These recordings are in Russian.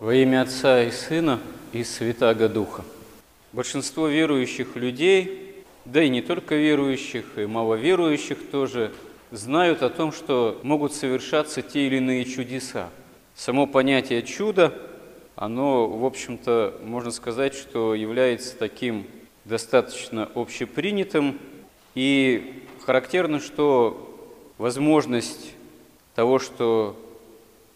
Во имя Отца и Сына и Святаго Духа. Большинство верующих людей, да и не только верующих, и маловерующих тоже, знают о том, что могут совершаться те или иные чудеса. Само понятие чуда, оно, в общем-то, можно сказать, что является таким достаточно общепринятым, и характерно, что возможность того, что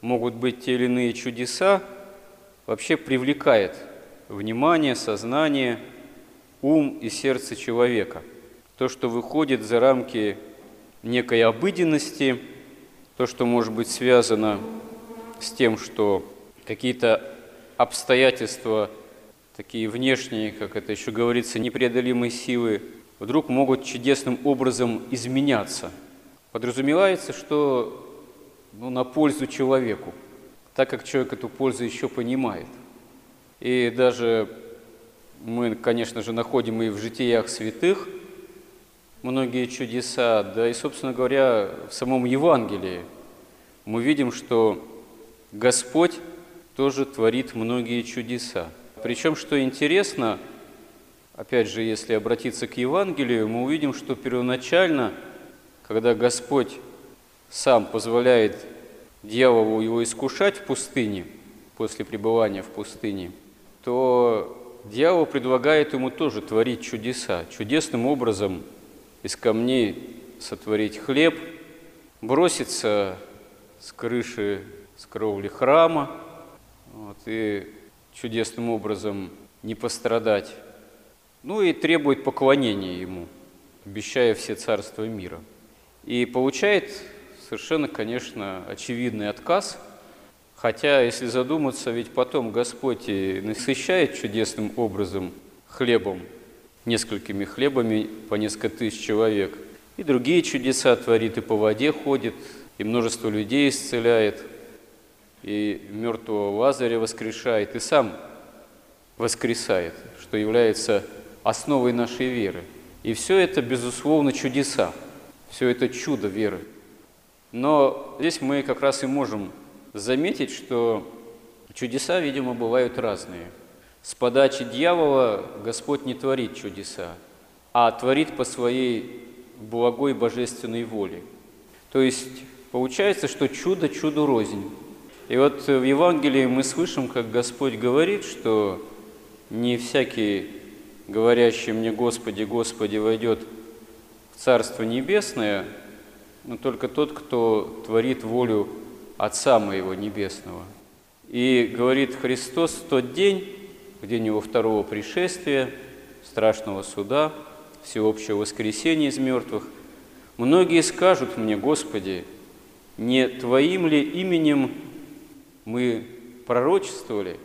могут быть те или иные чудеса, вообще привлекает внимание, сознание, ум и сердце человека. То, что выходит за рамки некой обыденности, то, что может быть связано с тем, что какие-то обстоятельства, такие внешние, как это еще говорится, непреодолимые силы, вдруг могут чудесным образом изменяться. Подразумевается, что ну, на пользу человеку – так как человек эту пользу еще понимает. И даже мы, конечно же, находим и в житиях святых многие чудеса, да и, собственно говоря, в самом Евангелии мы видим, что Господь тоже творит многие чудеса. Причем, что интересно, опять же, если обратиться к Евангелию, мы увидим, что первоначально, когда Господь сам позволяет дьяволу его искушать в пустыне, после пребывания в пустыне, то дьявол предлагает ему тоже творить чудеса, чудесным образом из камней сотворить хлеб, броситься с крыши, с кровли храма вот, и чудесным образом не пострадать. Ну и требует поклонения ему, обещая все царства мира. И получает совершенно, конечно, очевидный отказ. Хотя, если задуматься, ведь потом Господь и насыщает чудесным образом хлебом, несколькими хлебами по несколько тысяч человек. И другие чудеса творит, и по воде ходит, и множество людей исцеляет, и мертвого Лазаря воскрешает, и сам воскресает, что является основой нашей веры. И все это, безусловно, чудеса, все это чудо веры – но здесь мы как раз и можем заметить, что чудеса, видимо, бывают разные. С подачи дьявола Господь не творит чудеса, а творит по своей благой божественной воле. То есть получается, что чудо чуду рознь. И вот в Евангелии мы слышим, как Господь говорит, что не всякий, говорящий мне «Господи, Господи» войдет в Царство Небесное – но только тот, кто творит волю Отца Моего Небесного. И говорит Христос в тот день, в день Его второго пришествия, страшного суда, всеобщего воскресения из мертвых, многие скажут мне, Господи, не Твоим ли именем мы пророчествовали,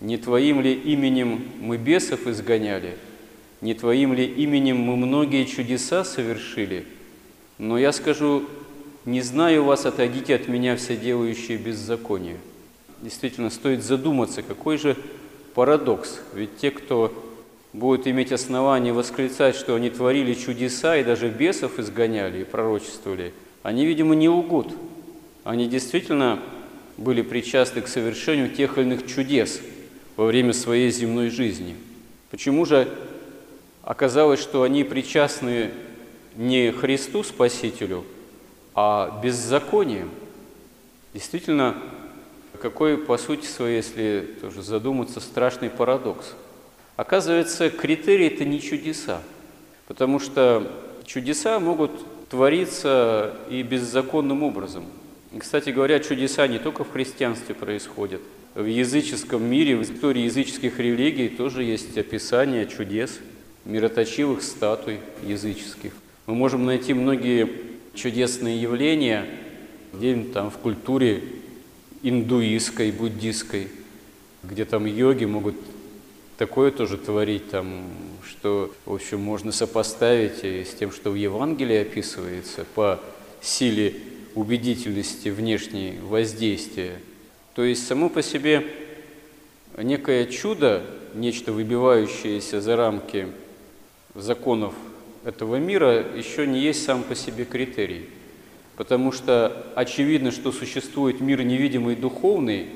не Твоим ли именем мы бесов изгоняли, не Твоим ли именем мы многие чудеса совершили – но я скажу, не знаю вас, отойдите от меня все делающие беззаконие. Действительно, стоит задуматься, какой же парадокс. Ведь те, кто будут иметь основание восклицать, что они творили чудеса и даже бесов изгоняли и пророчествовали, они, видимо, не лгут. Они действительно были причастны к совершению тех или иных чудес во время своей земной жизни. Почему же оказалось, что они причастны не Христу Спасителю, а беззаконием. Действительно, какой, по сути своей, если тоже задуматься, страшный парадокс. Оказывается, критерий – это не чудеса, потому что чудеса могут твориться и беззаконным образом. И, кстати говоря, чудеса не только в христианстве происходят. В языческом мире, в истории языческих религий тоже есть описание чудес, мироточивых статуй языческих. Мы можем найти многие чудесные явления где-нибудь там в культуре индуистской, буддистской, где там йоги могут такое тоже творить, там, что, в общем, можно сопоставить с тем, что в Евангелии описывается по силе убедительности внешней воздействия. То есть само по себе некое чудо, нечто выбивающееся за рамки законов этого мира еще не есть сам по себе критерий. Потому что очевидно, что существует мир невидимый и духовный,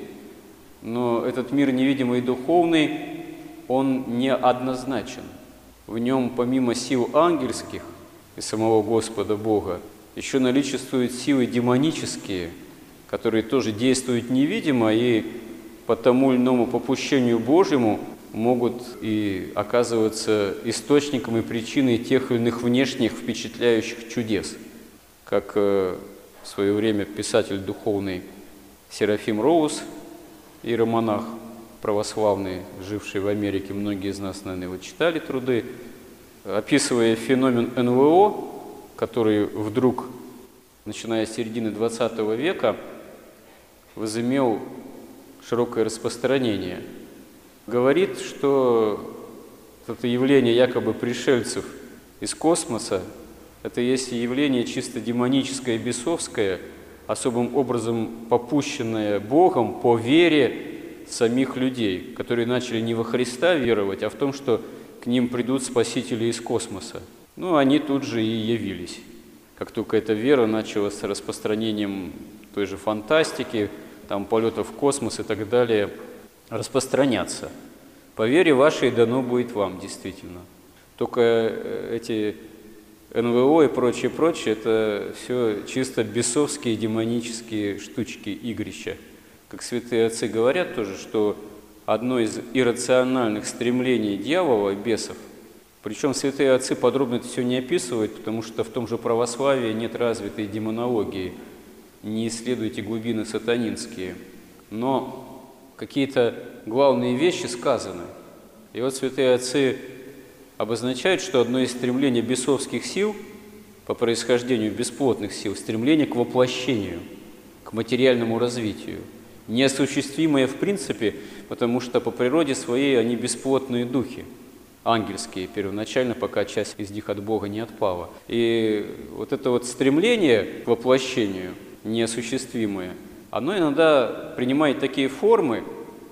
Но этот мир невидимый и духовный, он неоднозначен. В нем помимо сил ангельских и самого Господа Бога, еще наличествуют силы демонические, которые тоже действуют невидимо и по тому или иному попущению Божьему могут и оказываться источником и причиной тех или иных внешних впечатляющих чудес. Как э, в свое время писатель духовный Серафим Роуз, иеромонах православный, живший в Америке, многие из нас, наверное, его читали труды, описывая феномен НВО, который вдруг, начиная с середины 20 века, возымел широкое распространение – говорит, что это явление якобы пришельцев из космоса, это есть явление чисто демоническое бесовское, особым образом попущенное Богом по вере самих людей, которые начали не во Христа веровать, а в том, что к ним придут спасители из космоса. Ну, они тут же и явились. Как только эта вера начала с распространением той же фантастики, там полетов в космос и так далее – распространяться. По вере вашей дано будет вам, действительно. Только э, эти НВО и прочее, прочее, это все чисто бесовские демонические штучки, игрища. Как святые отцы говорят тоже, что одно из иррациональных стремлений дьявола, бесов, причем святые отцы подробно это все не описывают, потому что в том же православии нет развитой демонологии, не исследуйте глубины сатанинские. Но какие-то главные вещи сказаны. И вот святые отцы обозначают, что одно из стремлений бесовских сил по происхождению бесплотных сил – стремление к воплощению, к материальному развитию. Неосуществимое в принципе, потому что по природе своей они бесплотные духи, ангельские первоначально, пока часть из них от Бога не отпала. И вот это вот стремление к воплощению неосуществимое – оно иногда принимает такие формы,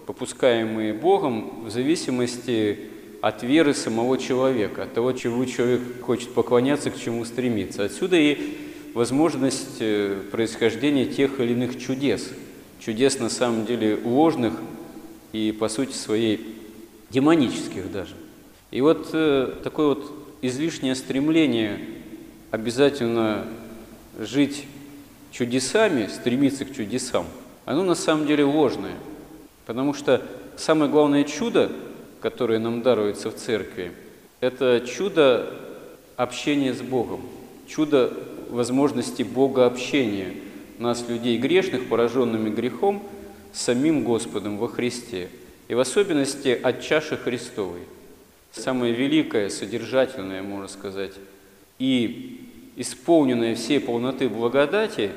попускаемые Богом, в зависимости от веры самого человека, от того, чему человек хочет поклоняться, к чему стремиться. Отсюда и возможность э, происхождения тех или иных чудес. Чудес на самом деле ложных и по сути своей демонических даже. И вот э, такое вот излишнее стремление обязательно жить чудесами, стремиться к чудесам, оно на самом деле ложное. Потому что самое главное чудо, которое нам даруется в церкви, это чудо общения с Богом, чудо возможности Бога общения нас, людей грешных, пораженными грехом, с самим Господом во Христе, и в особенности от чаши Христовой. Самое великое, содержательное, можно сказать, и исполненная всей полноты благодати,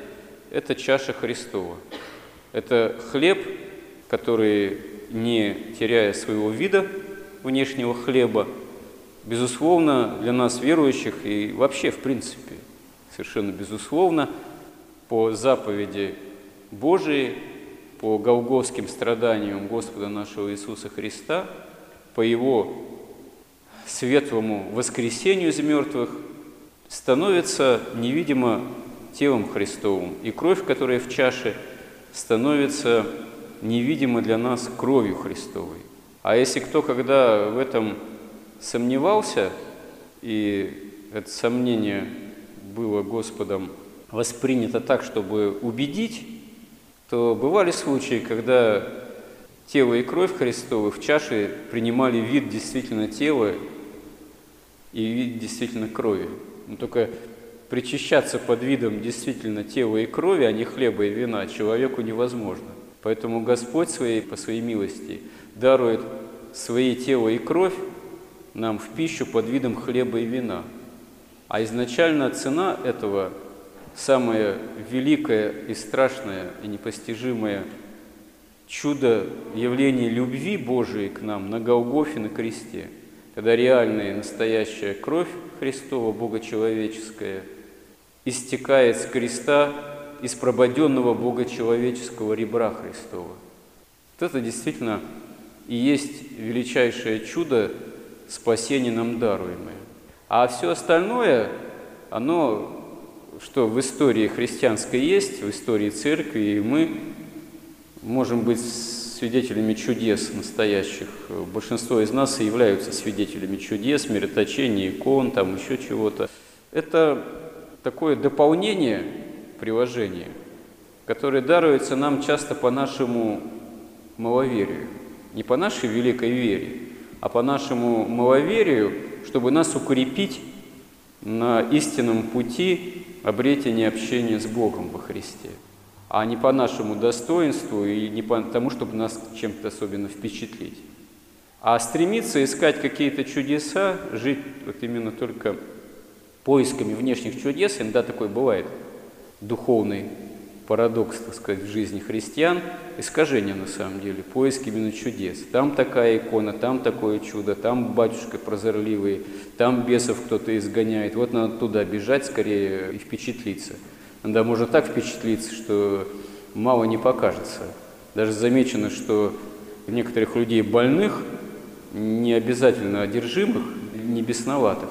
это чаша Христова. Это хлеб, который, не теряя своего вида внешнего хлеба, безусловно, для нас, верующих, и вообще, в принципе, совершенно безусловно, по заповеди Божией, по голговским страданиям Господа нашего Иисуса Христа, по Его светлому воскресению из мертвых – становится невидимо телом Христовым, и кровь, которая в чаше, становится невидимо для нас кровью Христовой. А если кто когда в этом сомневался, и это сомнение было Господом воспринято так, чтобы убедить, то бывали случаи, когда тело и кровь Христовы в чаше принимали вид действительно тела и вид действительно крови. Но только причащаться под видом действительно тела и крови, а не хлеба и вина, человеку невозможно. Поэтому Господь своей, по своей милости дарует свои тело и кровь нам в пищу под видом хлеба и вина. А изначально цена этого самое великое и страшное и непостижимое чудо явления любви Божией к нам на Голгофе, на кресте – когда реальная настоящая кровь Христова, Бога человеческая, истекает с креста из прободенного Бога человеческого ребра Христова. Вот это действительно и есть величайшее чудо спасения нам даруемое. А все остальное, оно, что в истории христианской есть, в истории церкви, и мы можем быть свидетелями чудес настоящих. Большинство из нас и являются свидетелями чудес, мироточения, икон, там еще чего-то. Это такое дополнение приложения, которое даруется нам часто по нашему маловерию. Не по нашей великой вере, а по нашему маловерию, чтобы нас укрепить на истинном пути обретения общения с Богом во Христе, а не по нашему достоинству и не по тому, чтобы нас чем-то особенно впечатлить. А стремиться искать какие-то чудеса, жить вот именно только поисками внешних чудес, иногда такое бывает, духовный парадокс, так сказать, в жизни христиан, искажение на самом деле, поиск именно чудес. Там такая икона, там такое чудо, там батюшка прозорливый, там бесов кто-то изгоняет. Вот надо туда бежать скорее и впечатлиться. Иногда можно так впечатлиться, что мало не покажется. Даже замечено, что некоторых людей больных, не обязательно одержимых, не бесноватых,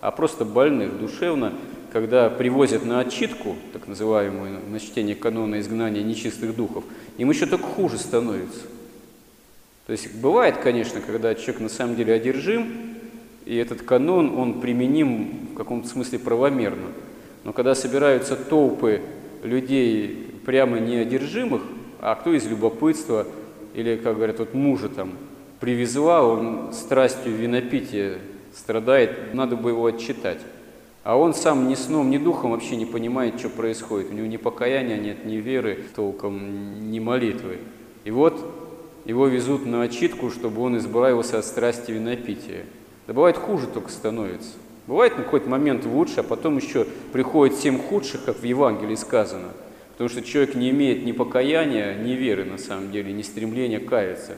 а просто больных душевно, когда привозят на отчитку, так называемую, на чтение канона изгнания нечистых духов, им еще только хуже становится. То есть бывает, конечно, когда человек на самом деле одержим, и этот канон, он применим в каком-то смысле правомерно. Но когда собираются толпы людей прямо неодержимых, а кто из любопытства, или, как говорят, вот мужа там привезла, он страстью винопития страдает, надо бы его отчитать. А он сам ни сном, ни духом вообще не понимает, что происходит. У него ни покаяния нет, ни веры толком, ни молитвы. И вот его везут на отчитку, чтобы он избавился от страсти винопития. Да бывает хуже только становится. Бывает на какой-то момент лучше, а потом еще приходит семь худших, как в Евангелии сказано. Потому что человек не имеет ни покаяния, ни веры на самом деле, ни стремления каяться.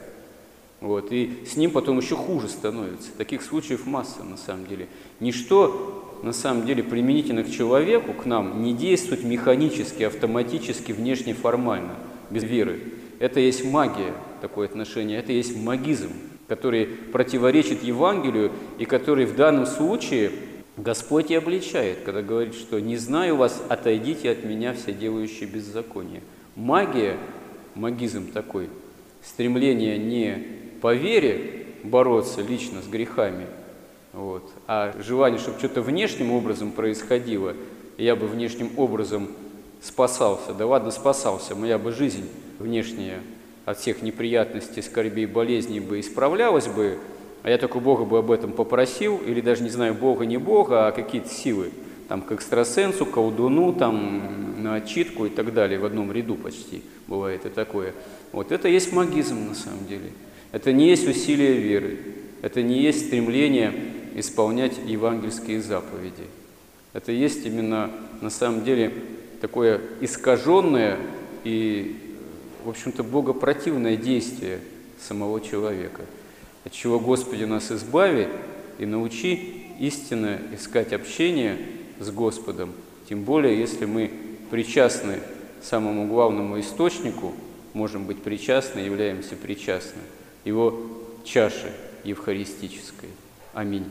Вот, и с ним потом еще хуже становится. Таких случаев масса на самом деле. Ничто на самом деле применительно к человеку, к нам, не действует механически, автоматически, внешне, формально, без веры. Это есть магия, такое отношение, это есть магизм, который противоречит Евангелию и который в данном случае Господь и обличает, когда говорит, что «не знаю вас, отойдите от меня, все делающие беззаконие». Магия, магизм такой, стремление не по вере бороться лично с грехами, вот. А желание, чтобы что-то внешним образом происходило, я бы внешним образом спасался, да ладно спасался, моя бы жизнь внешняя от всех неприятностей, скорбей, болезней бы исправлялась бы, а я только Бога бы об этом попросил, или даже не знаю, Бога не Бога, а какие-то силы, там к экстрасенсу, колдуну, там на отчитку и так далее, в одном ряду почти бывает и такое. Вот это есть магизм на самом деле. Это не есть усилие веры, это не есть стремление исполнять евангельские заповеди. Это есть именно на самом деле такое искаженное и, в общем-то, богопротивное действие самого человека, от чего Господи нас избави и научи истинно искать общение с Господом, тем более, если мы причастны самому главному источнику, можем быть причастны, являемся причастны, его чаши евхаристической. Аминь.